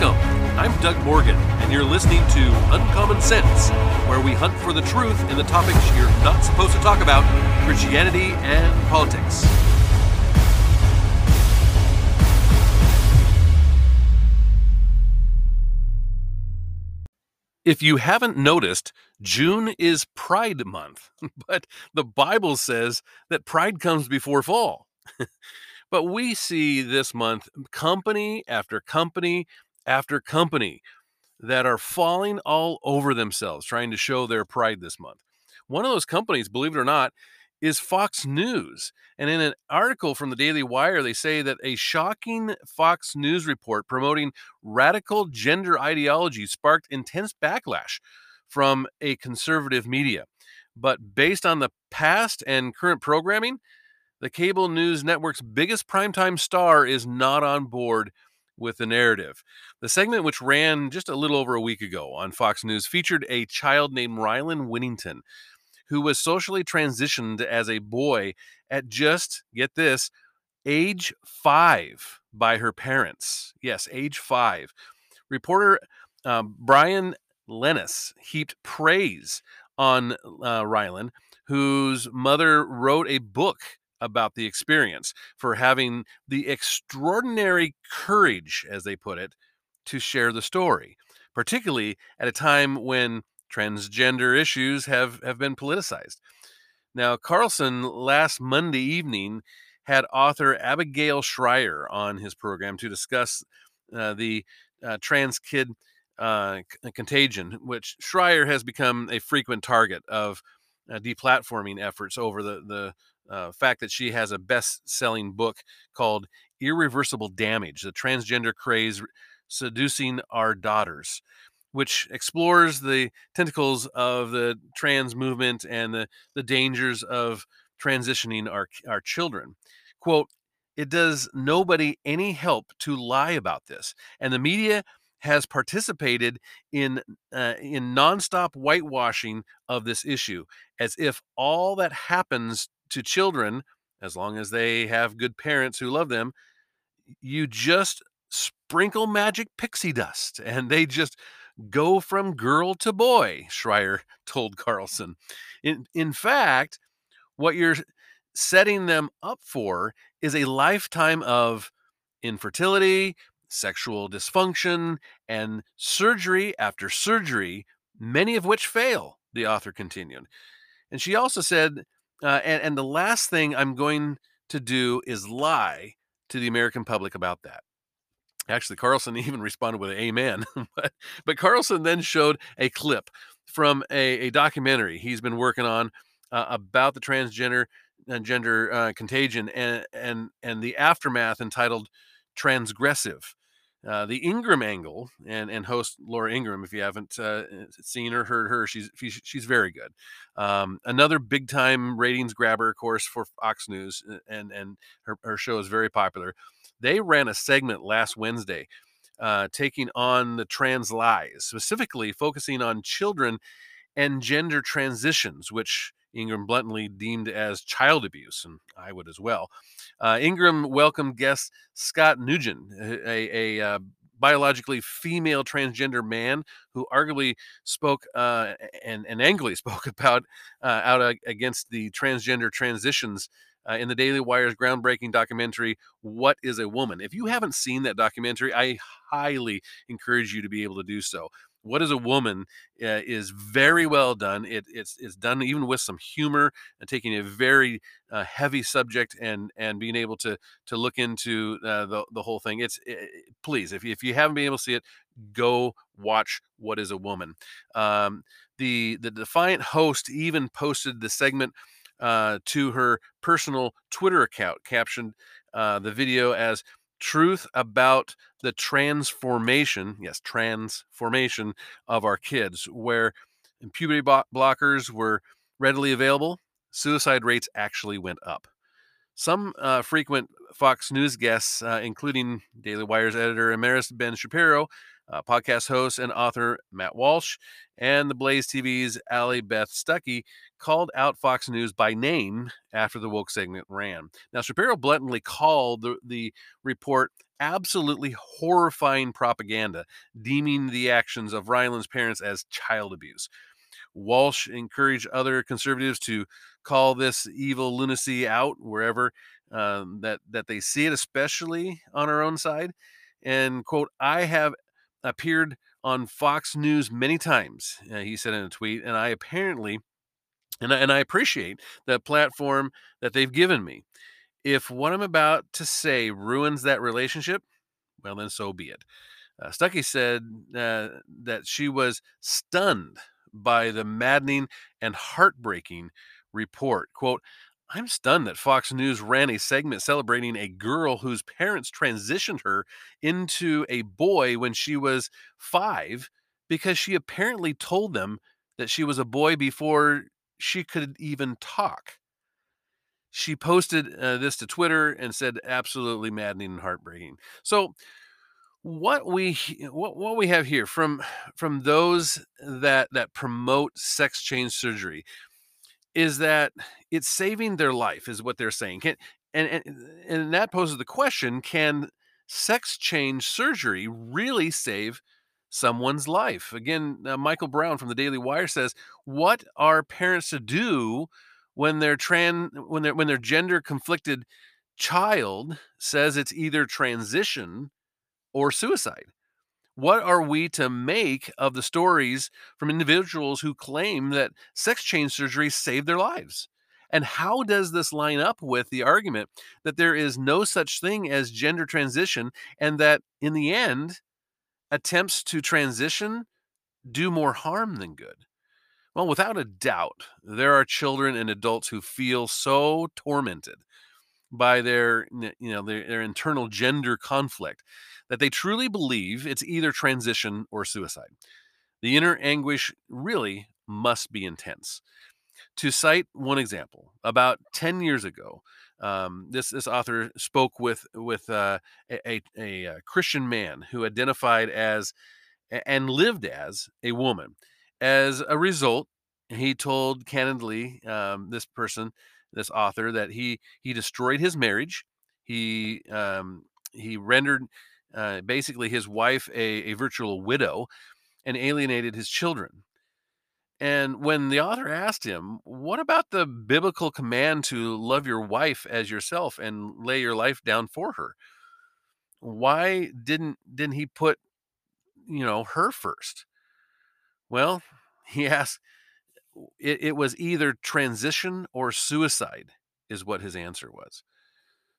Welcome. I'm Doug Morgan, and you're listening to Uncommon Sense, where we hunt for the truth in the topics you're not supposed to talk about Christianity and politics. If you haven't noticed, June is Pride Month, but the Bible says that pride comes before fall. but we see this month company after company after company that are falling all over themselves trying to show their pride this month. One of those companies, believe it or not, is Fox News. And in an article from the Daily Wire, they say that a shocking Fox News report promoting radical gender ideology sparked intense backlash from a conservative media. But based on the past and current programming, the cable news network's biggest primetime star is not on board with the narrative. The segment, which ran just a little over a week ago on Fox News, featured a child named Rylan Winnington, who was socially transitioned as a boy at just, get this, age five by her parents. Yes, age five. Reporter um, Bryan Llenas heaped praise on uh, Rylan, whose mother wrote a book about the experience for having the extraordinary courage, as they put it, to share the story, particularly at a time when transgender issues have, have been politicized. Now, Carlson last Monday evening had author Abigail Shrier on his program to discuss uh, the uh, trans kid uh, contagion, which Shrier has become a frequent target of uh, deplatforming efforts over the, the uh, fact that she has a best selling book called Irreversible Damage The Transgender Craze Seducing Our Daughters, which explores the tentacles of the trans movement and the, the dangers of transitioning our, our children. Quote, it does nobody any help to lie about this. And the media has participated in uh, in nonstop whitewashing of this issue, as if all that happens to children, as long as they have good parents who love them, you just sprinkle magic pixie dust and they just go from girl to boy, Shrier told Carlson. In, in fact, what you're setting them up for is a lifetime of infertility, sexual dysfunction, and surgery after surgery, many of which fail, the author continued. And she also said uh, and, and the last thing I'm going to do is lie to the American public about that. Actually, Carlson even responded with amen. but, but Carlson then showed a clip from a, a documentary he's been working on uh, about the transgender and gender uh, contagion and, and, and the aftermath entitled Transgressive. Uh, the Ingraham angle and and host Laura Ingraham. if you haven't uh, seen or heard her, she's she's very good. Um, another big time ratings grabber, of course, for Fox News, uh, and and her, her show is very popular. They ran a segment last Wednesday, uh, taking on the trans lies, specifically focusing on children and gender transitions, which Ingraham bluntly deemed as child abuse, and I would as well. Uh, Ingraham welcomed guest Scott Nugent, a, a, a uh, biologically female transgender man who arguably spoke uh, and, and angrily spoke about uh, out against the transgender transitions uh, in the Daily Wire's groundbreaking documentary, What is a Woman? If you haven't seen that documentary, I highly encourage you to be able to do so. What is a Woman uh, is very well done. It, it's, it's done even with some humor and taking a very uh, heavy subject and and being able to to look into uh, the, the whole thing. It's it, please, if if you haven't been able to see it, go watch What is a Woman. Um, the the Defiant host even posted the segment uh, to her personal Twitter account, captioned uh, the video as truth about the transformation, yes, transformation of our kids, where puberty blockers were readily available, suicide rates actually went up. Some uh, frequent Fox News guests, uh, including Daily Wire's editor emeritus Ben Shapiro, Uh, podcast host and author Matt Walsh and the Blaze TV's Allie Beth Stuckey called out Fox News by name after the woke segment ran. Now, Shapiro bluntly called the, the report absolutely horrifying propaganda, deeming the actions of Rylan's parents as child abuse. Walsh encouraged other conservatives to call this evil lunacy out wherever um, that that they see it, especially on our own side. And quote, I have appeared on Fox News many times, uh, he said in a tweet, and I apparently, and I, and I appreciate the platform that they've given me. If what I'm about to say ruins that relationship, well, then so be it. Uh, Stuckey said uh, that she was stunned by the maddening and heartbreaking report. Quote, I'm stunned that Fox News ran a segment celebrating a girl whose parents transitioned her into a boy when she was five because she apparently told them that she was a boy before she could even talk. She posted uh, this to Twitter and said, absolutely maddening and heartbreaking. So, what we what, what we have here from from those that that promote sex change surgery is that it's saving their life is what they're saying can and and, and that poses the question can sex change surgery really save someone's life again uh, michael brown from the daily wire says what are parents to do when their trans when their when their gender conflicted child says it's either transition or suicide? What are we to make of the stories from individuals who claim that sex change surgery saved their lives? And how does this line up with the argument that there is no such thing as gender transition and that in the end, attempts to transition do more harm than good? Well, without a doubt, there are children and adults who feel so tormented by their you know their, their internal gender conflict that they truly believe it's either transition or suicide. The inner anguish really must be intense. To cite one example, about 10 years ago, um, this this author spoke with with uh, a, a, a Christian man who identified as and lived as a woman. As a result, he told candidly um, this person this author that he he destroyed his marriage. He um, he rendered uh, basically his wife a, a virtual widow and alienated his children. And when the author asked him, What about the biblical command to love your wife as yourself and lay your life down for her? Why didn't didn't he put, you know, her first? Well, he asked, it, it was either transition or suicide, is what his answer was.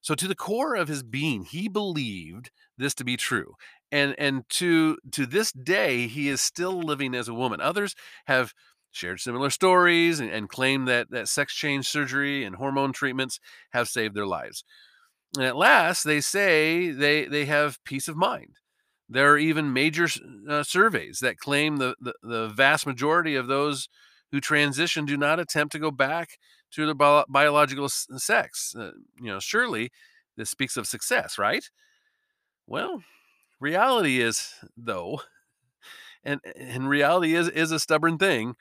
So to the core of his being, he believed this to be true. And and to to this day, he is still living as a woman. Others have shared similar stories and, and claim that, that sex change surgery and hormone treatments have saved their lives. And at last, they say they, they have peace of mind. There are even major uh, surveys that claim the, the, the vast majority of those who transition do not attempt to go back to their bio- biological s- sex. Uh, you know, surely this speaks of success, right? Well, reality is though, and and reality is is a stubborn thing.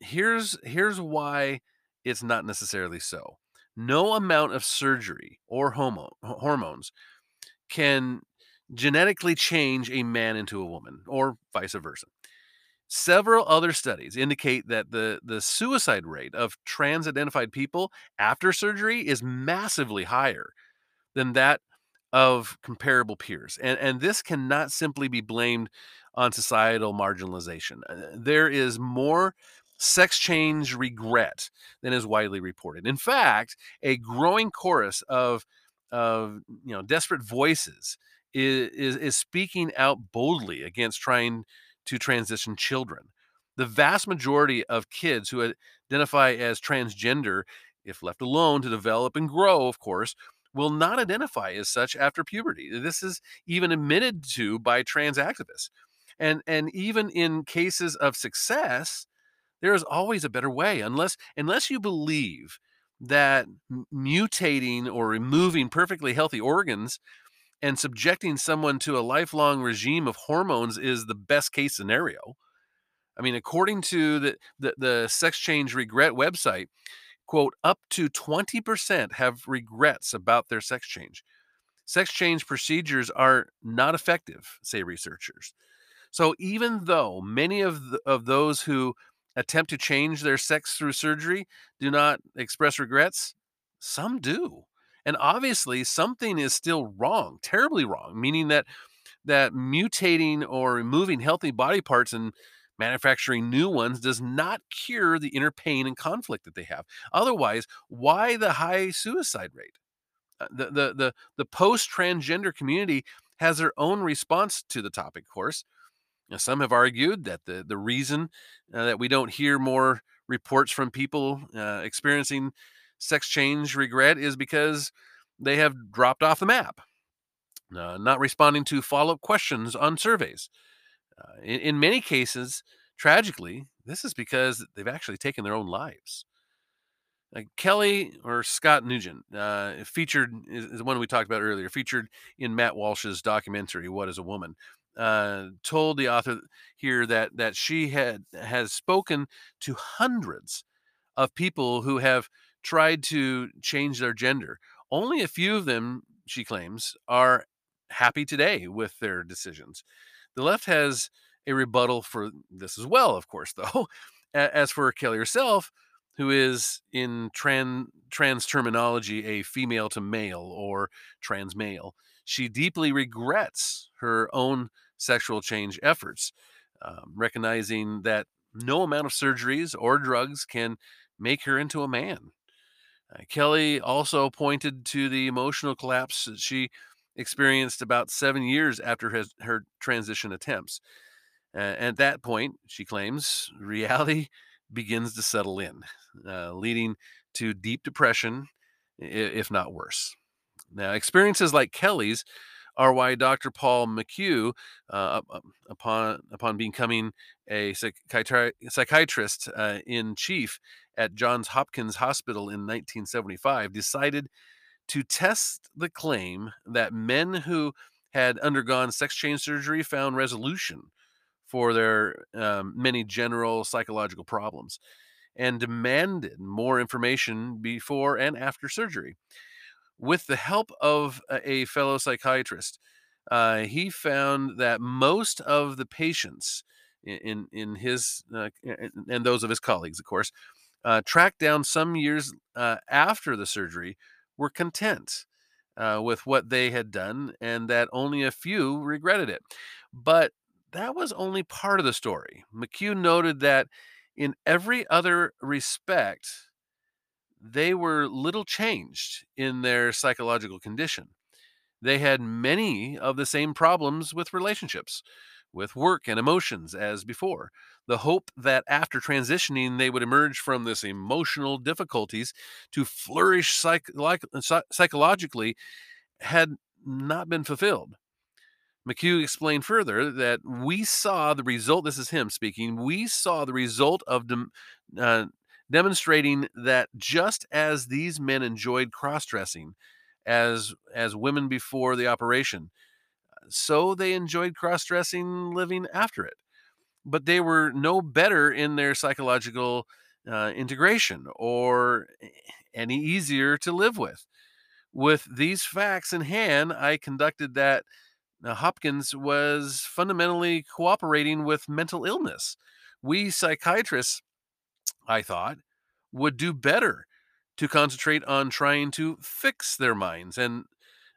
Here's here's why it's not necessarily so. No amount of surgery or homo- hormones can genetically change a man into a woman or vice versa. Several other studies indicate that the, the suicide rate of trans identified people after surgery is massively higher than that of comparable peers. And, and this cannot simply be blamed on societal marginalization. Uh, there is more sex change regret than is widely reported. In fact, a growing chorus of, of you know, desperate voices is, is, is speaking out boldly against trying to transition children. The vast majority of kids who identify as transgender, if left alone to develop and grow, of course, will not identify as such after puberty. This is even admitted to by trans activists. And, and even in cases of success, there is always a better way unless unless you believe that mutating or removing perfectly healthy organs and subjecting someone to a lifelong regime of hormones is the best case scenario. I mean, according to the, the, the Sex Change Regret website, quote, up to 20% have regrets about their sex change. Sex change procedures are not effective, say researchers. So even though many of, the, of those who attempt to change their sex through surgery do not express regrets, some do. And obviously something is still wrong, terribly wrong, meaning that that mutating or removing healthy body parts and manufacturing new ones does not cure the inner pain and conflict that they have. Otherwise, why the high suicide rate? Uh, the the the, the post transgender community has their own response to the topic, course. Now, some have argued that the the reason uh, that we don't hear more reports from people uh, experiencing sex change regret is because they have dropped off the map, uh, not responding to follow up questions on surveys. Uh, in, in many cases, tragically, this is because they've actually taken their own lives. Uh, Kelly or Scott Nugent uh, featured is, is the one we talked about earlier, featured in Matt Walsh's documentary "What Is a Woman." Uh, told the author here that that she had has spoken to hundreds of people who have tried to change their gender. Only a few of them, she claims, are happy today with their decisions. The left has a rebuttal for this as well, of course, though. As for Kelly herself, who is in trans trans terminology a female to male or trans male. She deeply regrets her own sexual change efforts, um, recognizing that no amount of surgeries or drugs can make her into a man. Uh, Kelly also pointed to the emotional collapse that she experienced about seven years after his, her transition attempts. Uh, at that point, she claims, reality begins to settle in, uh, leading to deep depression, if not worse. Now, experiences like Kelly's why Dr. Paul McHugh, uh, upon upon becoming a psychiatri- psychiatrist uh, in chief at Johns Hopkins Hospital in 1975, decided to test the claim that men who had undergone sex change surgery found resolution for their um, many general psychological problems and demanded more information before and after surgery. With the help of a fellow psychiatrist, uh, he found that most of the patients in in his uh, and those of his colleagues, of course, uh, tracked down some years uh, after the surgery were content uh, with what they had done, and that only a few regretted it. But that was only part of the story. McHugh noted that in every other respect, they were little changed in their psychological condition. They had many of the same problems with relationships, with work and emotions as before. The hope that after transitioning, they would emerge from this emotional difficulties to flourish psych- psychologically had not been fulfilled. McHugh explained further that we saw the result, this is him speaking, we saw the result of dem, uh, demonstrating that just as these men enjoyed cross dressing as, as women before the operation, so they enjoyed cross dressing living after it. But they were no better in their psychological uh, integration or any easier to live with. With these facts in hand, I conducted that now, Hopkins was fundamentally cooperating with mental illness. We psychiatrists, I thought, would do better to concentrate on trying to fix their minds and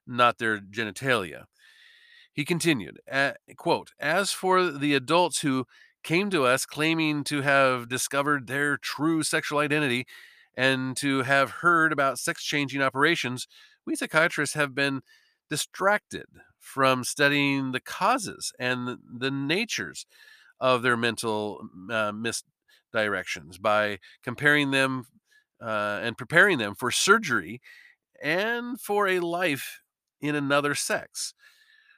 not their genitalia. He continued, quote, As for the adults who came to us claiming to have discovered their true sexual identity and to have heard about sex changing operations, we psychiatrists have been distracted from studying the causes and the natures of their mental uh, misdirections by comparing them uh, and preparing them for surgery and for a life in another sex.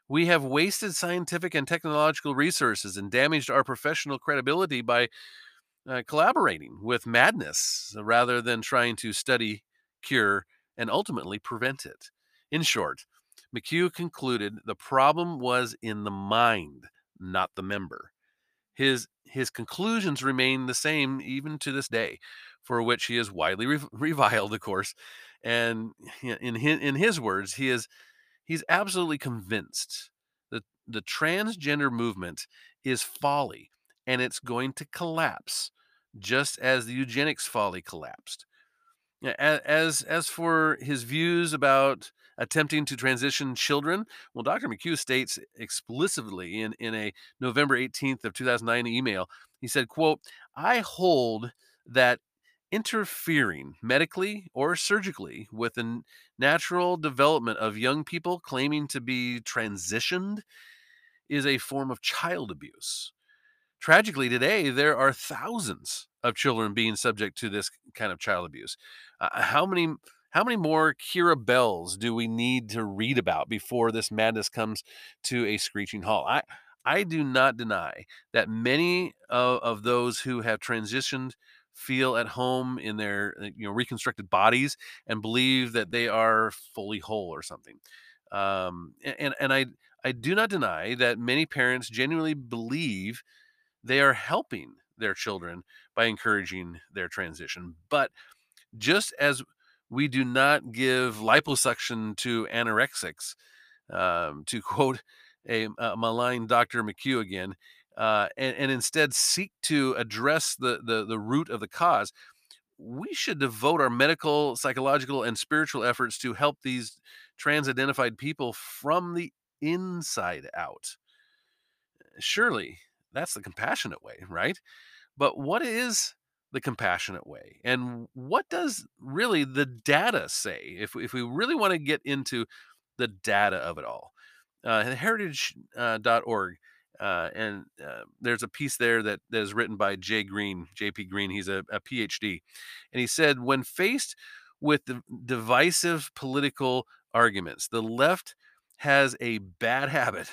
We have wasted scientific and technological resources and damaged our professional credibility by uh, collaborating with madness rather than trying to study, cure, and ultimately prevent it. In short, McHugh concluded the problem was in the mind, not the member. His his conclusions remain the same even to this day, for which he is widely re- reviled, of course. And in his, in his words, he is he's absolutely convinced that the transgender movement is folly and it's going to collapse, just as the eugenics folly collapsed. As as for his views about attempting to transition children, well, Dr. McHugh states explicitly in, in a November 18th of 2009 email, he said, quote, I hold that interfering medically or surgically with the natural development of young people claiming to be transitioned is a form of child abuse. Tragically, today, there are thousands of children being subject to this kind of child abuse. Uh, how many how many more Keira Bells do we need to read about before this madness comes to a screeching halt? I I do not deny that many of, of those who have transitioned feel at home in their uh, you know reconstructed bodies and believe that they are fully whole or something. Um, and and I I do not deny that many parents genuinely believe they are helping their children by encouraging their transition. But just as we do not give liposuction to anorexics, um, to quote a, a malign Dr. McHugh again, uh, and, and, instead seek to address the, the, the root of the cause, we should devote our medical, psychological, and spiritual efforts to help these trans identified people from the inside out. Surely that's the compassionate way, right? But what is the compassionate way? And what does really the data say? If, if we really want to get into the data of it all, uh, heritage.org, uh, uh, and uh, there's a piece there that, that is written by Jay Greene, JP Greene. He's a, a PhD. And he said, when faced with the divisive political arguments, the left has a bad habit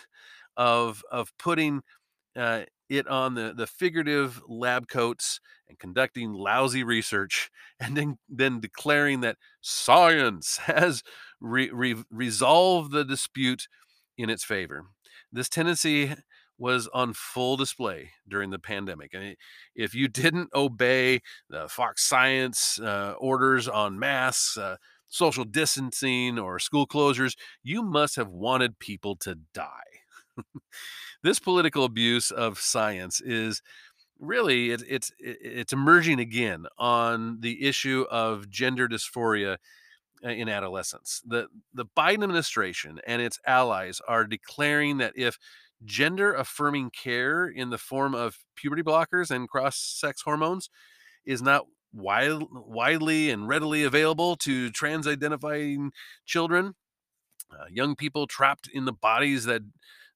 of, of putting uh, it on the, the figurative lab coats and conducting lousy research and then, then declaring that science has re- re- resolved the dispute in its favor. This tendency was on full display during the pandemic. And if you didn't obey the Fox Science uh, orders on masks, uh, social distancing, or school closures, you must have wanted people to die. this political abuse of science is really it, it's it's emerging again on the issue of gender dysphoria uh, in adolescence. The the Biden administration and its allies are declaring that if gender affirming care in the form of puberty blockers and cross sex hormones is not wide, widely and readily available to trans identifying children, uh, young people trapped in the bodies that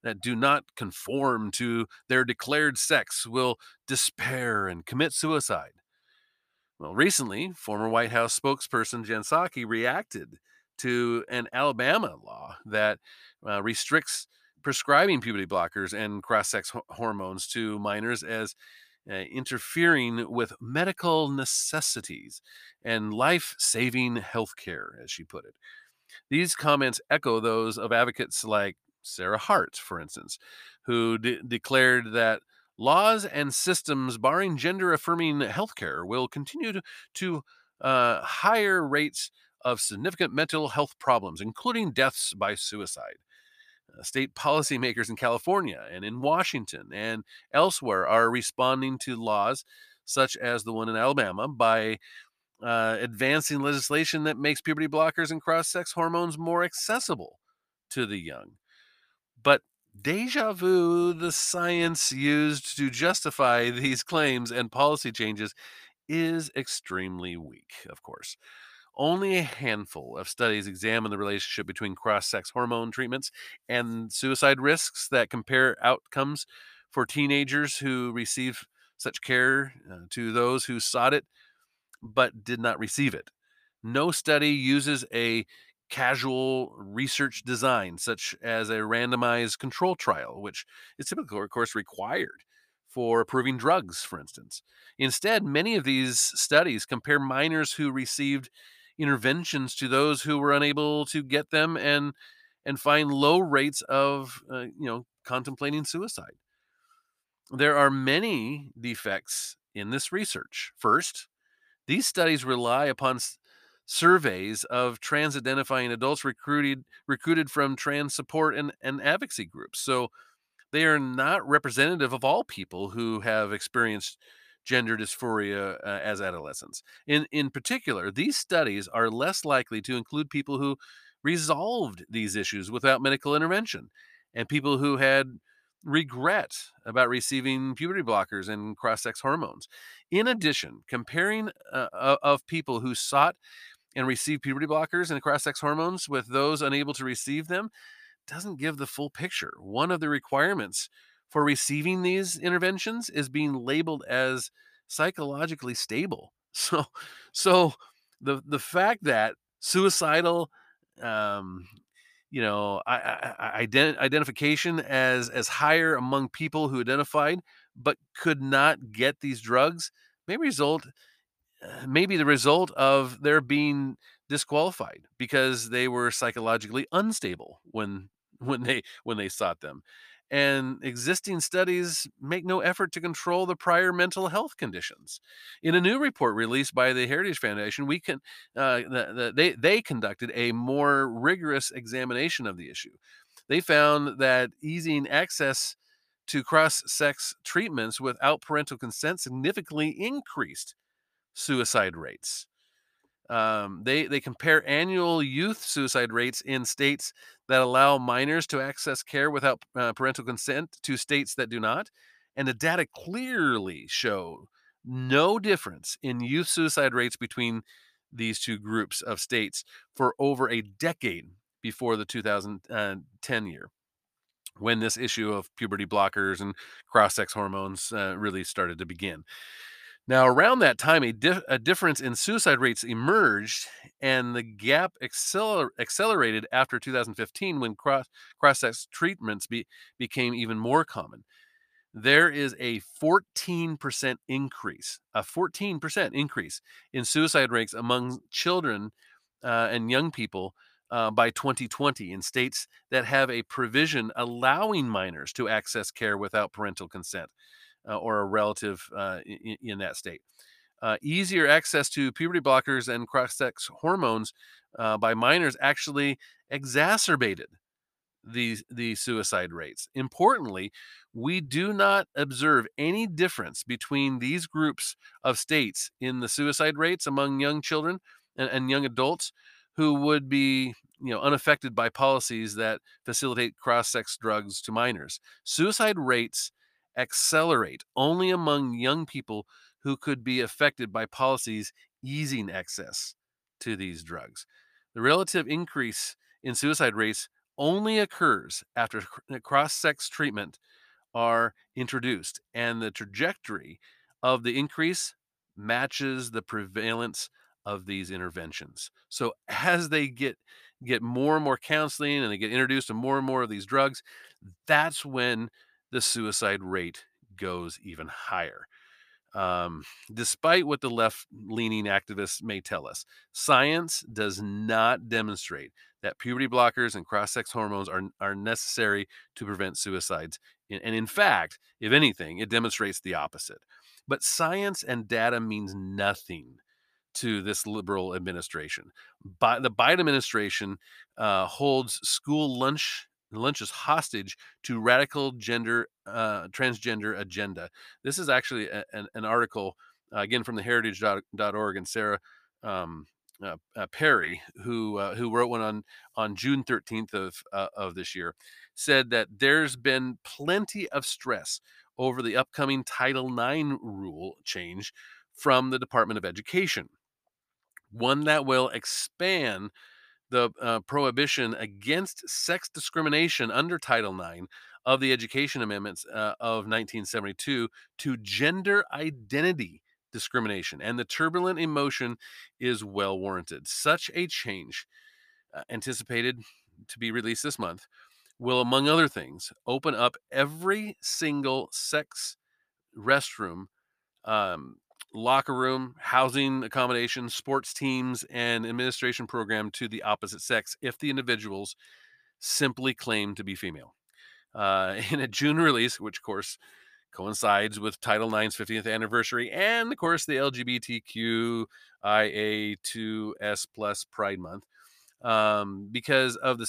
that do not conform to their declared sex will despair and commit suicide. Well, recently, former White House spokesperson Jen Psaki reacted to an Alabama law that uh, restricts prescribing puberty blockers and cross sex hormones to minors as uh, interfering with medical necessities and life saving health care, as she put it. These comments echo those of advocates like Sarah Hart, for instance, who de- declared that laws and systems barring gender affirming healthcare will continue to, to uh, higher rates of significant mental health problems, including deaths by suicide. Uh, state policymakers in California and in Washington and elsewhere are responding to laws such as the one in Alabama by uh, advancing legislation that makes puberty blockers and cross sex hormones more accessible to the young. But deja vu, the science used to justify these claims and policy changes, is extremely weak, of course. Only a handful of studies examine the relationship between cross sex hormone treatments and suicide risks that compare outcomes for teenagers who receive such care uh, to those who sought it but did not receive it. No study uses a casual research design, such as a randomized control trial, which is typically, of course, required for approving drugs, for instance. Instead, many of these studies compare minors who received interventions to those who were unable to get them and and find low rates of, uh, you know, contemplating suicide. There are many defects in this research. First, these studies rely upon surveys of trans identifying adults recruited recruited from trans support and, and advocacy groups. So they are not representative of all people who have experienced gender dysphoria uh, as adolescents. In in particular, these studies are less likely to include people who resolved these issues without medical intervention and people who had regret about receiving puberty blockers and cross-sex hormones. In addition, comparing uh, of people who sought and receive puberty blockers and cross-sex hormones with those unable to receive them doesn't give the full picture. One of the requirements for receiving these interventions is being labeled as psychologically stable. So, so the the fact that suicidal, um, you know, I, I, ident- identification as as higher among people who identified but could not get these drugs may result maybe the result of their being disqualified because they were psychologically unstable when when they when they sought them. And existing studies make no effort to control the prior mental health conditions. In a new report released by the heritage foundation we can uh, the, the, they they conducted a more rigorous examination of the issue. They found that easing access to cross-sex treatments without parental consent significantly increased suicide rates. Um, they they compare annual youth suicide rates in states that allow minors to access care without uh, parental consent to states that do not, and the data clearly show no difference in youth suicide rates between these two groups of states for over a decade before the 2010 year when this issue of puberty blockers and cross-sex hormones uh, really started to begin now, around that time, a, a difference in suicide rates emerged, and the gap acceler- accelerated after 2015 when cross sex treatments be- became even more common. There is a 14% increase, a 14% increase in suicide rates among children uh, and young people uh, by 2020 in states that have a provision allowing minors to access care without parental consent uh, or a relative uh, in, in, that state. Uh, easier access to puberty blockers and cross sex hormones uh, by minors actually exacerbated these the suicide rates. Importantly, we do not observe any difference between these groups of states in the suicide rates among young children and, and young adults who would be you know unaffected by policies that facilitate cross-sex drugs to minors. Suicide rates accelerate only among young people who could be affected by policies easing access to these drugs. The relative increase in suicide rates only occurs after uh, cross sex treatment are introduced, and the trajectory of the increase matches the prevalence of these interventions. So as they get get more and more counseling and they get introduced to more and more of these drugs, that's when the suicide rate goes even higher. Um, despite what the left leaning activists may tell us, science does not demonstrate that puberty blockers and cross sex hormones are, are necessary to prevent suicides. And in fact, if anything, it demonstrates the opposite. But science and data means nothing to this liberal administration. Bi- the Biden administration uh, holds school lunch lunches hostage to radical gender uh, transgender agenda. This is actually a, an, an, article uh, again from the heritage.org and Sarah um, uh, uh, Perry, who uh, who wrote one on on June 13th of uh, of this year, said that there's been plenty of stress over the upcoming Title IX rule change from the Department of Education, one that will expand the uh, prohibition against sex discrimination under Title IX of the Education Amendments uh, of 1972 to gender identity discrimination. And the turbulent emotion is well warranted. Such a change, uh, anticipated to be released this month, will, among other things, open up every single sex restroom um, locker room, housing accommodations, sports teams, and administration program to the opposite sex if the individuals simply claim to be female. Uh, in a June release, which of course coincides with Title IX's 50th anniversary and, of course, the LGBTQIA2S plus Pride Month. Um, because of the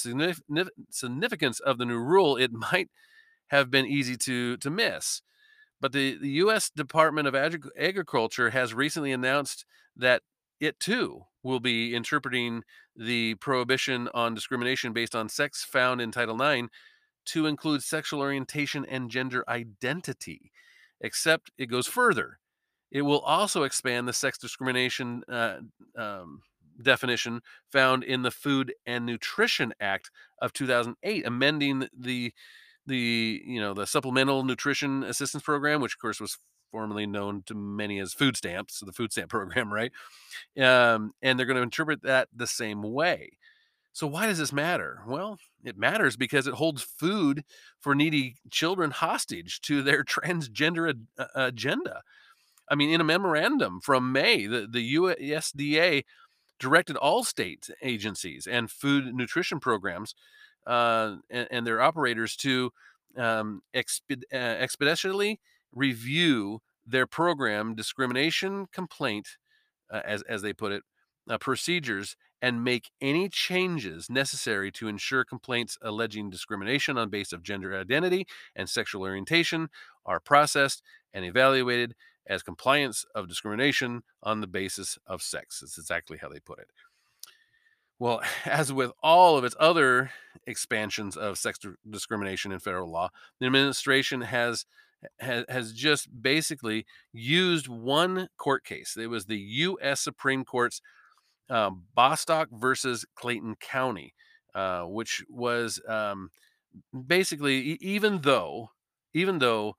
significance of the new rule, it might have been easy to to miss. But the, the U.S. Department of Ag- Agriculture has recently announced that it too will be interpreting the prohibition on discrimination based on sex found in Title IX to include sexual orientation and gender identity, except it goes further. It will also expand the sex discrimination uh, um, definition found in the Food and Nutrition Act of 2008, amending the the you know the Supplemental Nutrition Assistance Program, which of course was formerly known to many as food stamps, the food stamp program, right? Um, and they're going to interpret that the same way. So why does this matter? Well, it matters because it holds food for needy children hostage to their transgender ad- uh, agenda. I mean, in a memorandum from May, the, the USDA directed all state agencies and food nutrition programs uh, and, and, their operators to um, exped- uh, expeditiously review their program discrimination complaint, uh, as as they put it, uh, procedures and make any changes necessary to ensure complaints alleging discrimination on base of gender identity and sexual orientation are processed and evaluated as compliance of discrimination on the basis of sex. That's exactly how they put it. Well, as with all of its other expansions of sex discrimination in federal law, the administration has has, just basically used one court case. It was the U.S. Supreme Court's um, Bostock versus Clayton County, uh, which was um, basically even though even though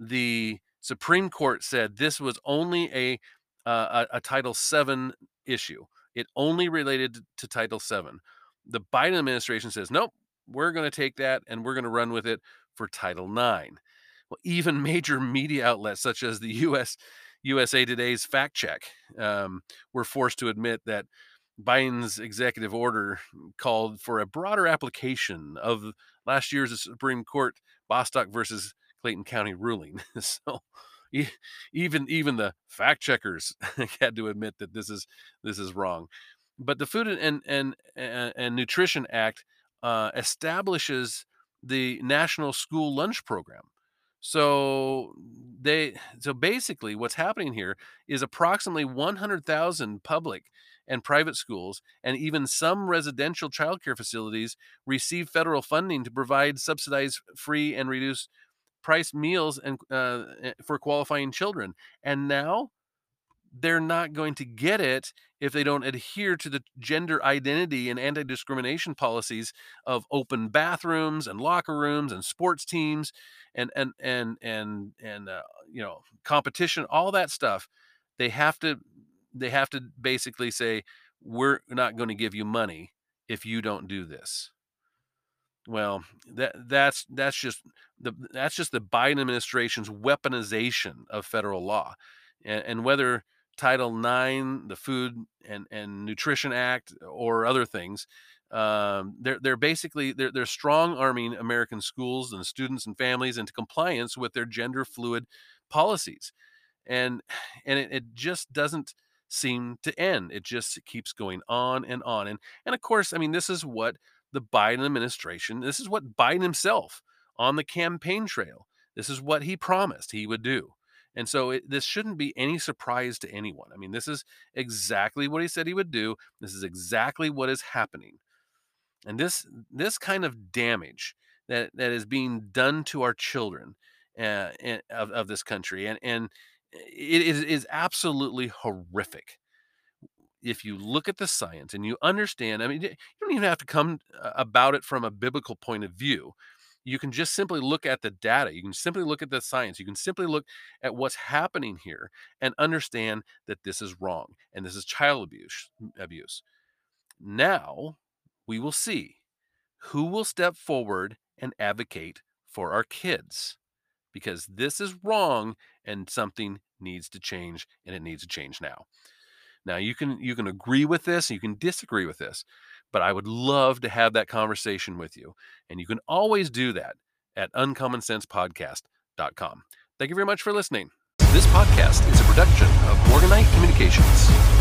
the Supreme Court said this was only a uh, a, a Title VII issue. It only related to Title VII. The Biden administration says, nope, we're going to take that and we're going to run with it for Title IX. Well, even major media outlets such as the U.S. USA Today's fact check um, were forced to admit that Biden's executive order called for a broader application of last year's Supreme Court Bostock versus Clayton County ruling. so even even the fact checkers had to admit that this is this is wrong. But the Food and and and, and Nutrition Act uh, establishes the National School Lunch Program. So they so basically what's happening here is approximately 100,000 public and private schools and even some residential childcare facilities receive federal funding to provide subsidized free and reduced price meals and uh, eh, for qualifying children. And now they're not going to get it if they don't adhere to the gender identity and anti-discrimination policies of open bathrooms and locker rooms and sports teams and and and and and uh, you know competition all that stuff they have to they have to basically say we're not going to give you money if you don't do this well that that's that's just the that's just the biden administration's weaponization of federal law and, and whether title ix the food and and nutrition act or other things um, they're they're basically they're, they're strong arming american schools and students and families into compliance with their gender fluid policies and and it, it just doesn't seem to end. It just keeps going on and on. And and of course, I mean, this is what the Biden administration, this is what Biden himself on the campaign trail, this is what he promised he would do. And so it, this shouldn't be any surprise to anyone. I mean, this is exactly what he said he would do. This is exactly what is happening. And this this kind of damage that that is being done to our children uh, of, of this country and and it is, is absolutely horrific if you look at the science and you understand, I mean, you don't even have to come uh, about it from a biblical point of view. You can just simply look at the data. You can simply look at the science. You can simply look at what's happening here and understand that this is wrong and this is child abuse. Abuse. Now we will see who will step forward and advocate for our kids because this is wrong and something needs to change and it needs to change now. Now you can you can agree with this, you can disagree with this, but I would love to have that conversation with you. And you can always do that at uncommonsensepodcast.com. Thank you very much for listening. This podcast is a production of Morganite Communications.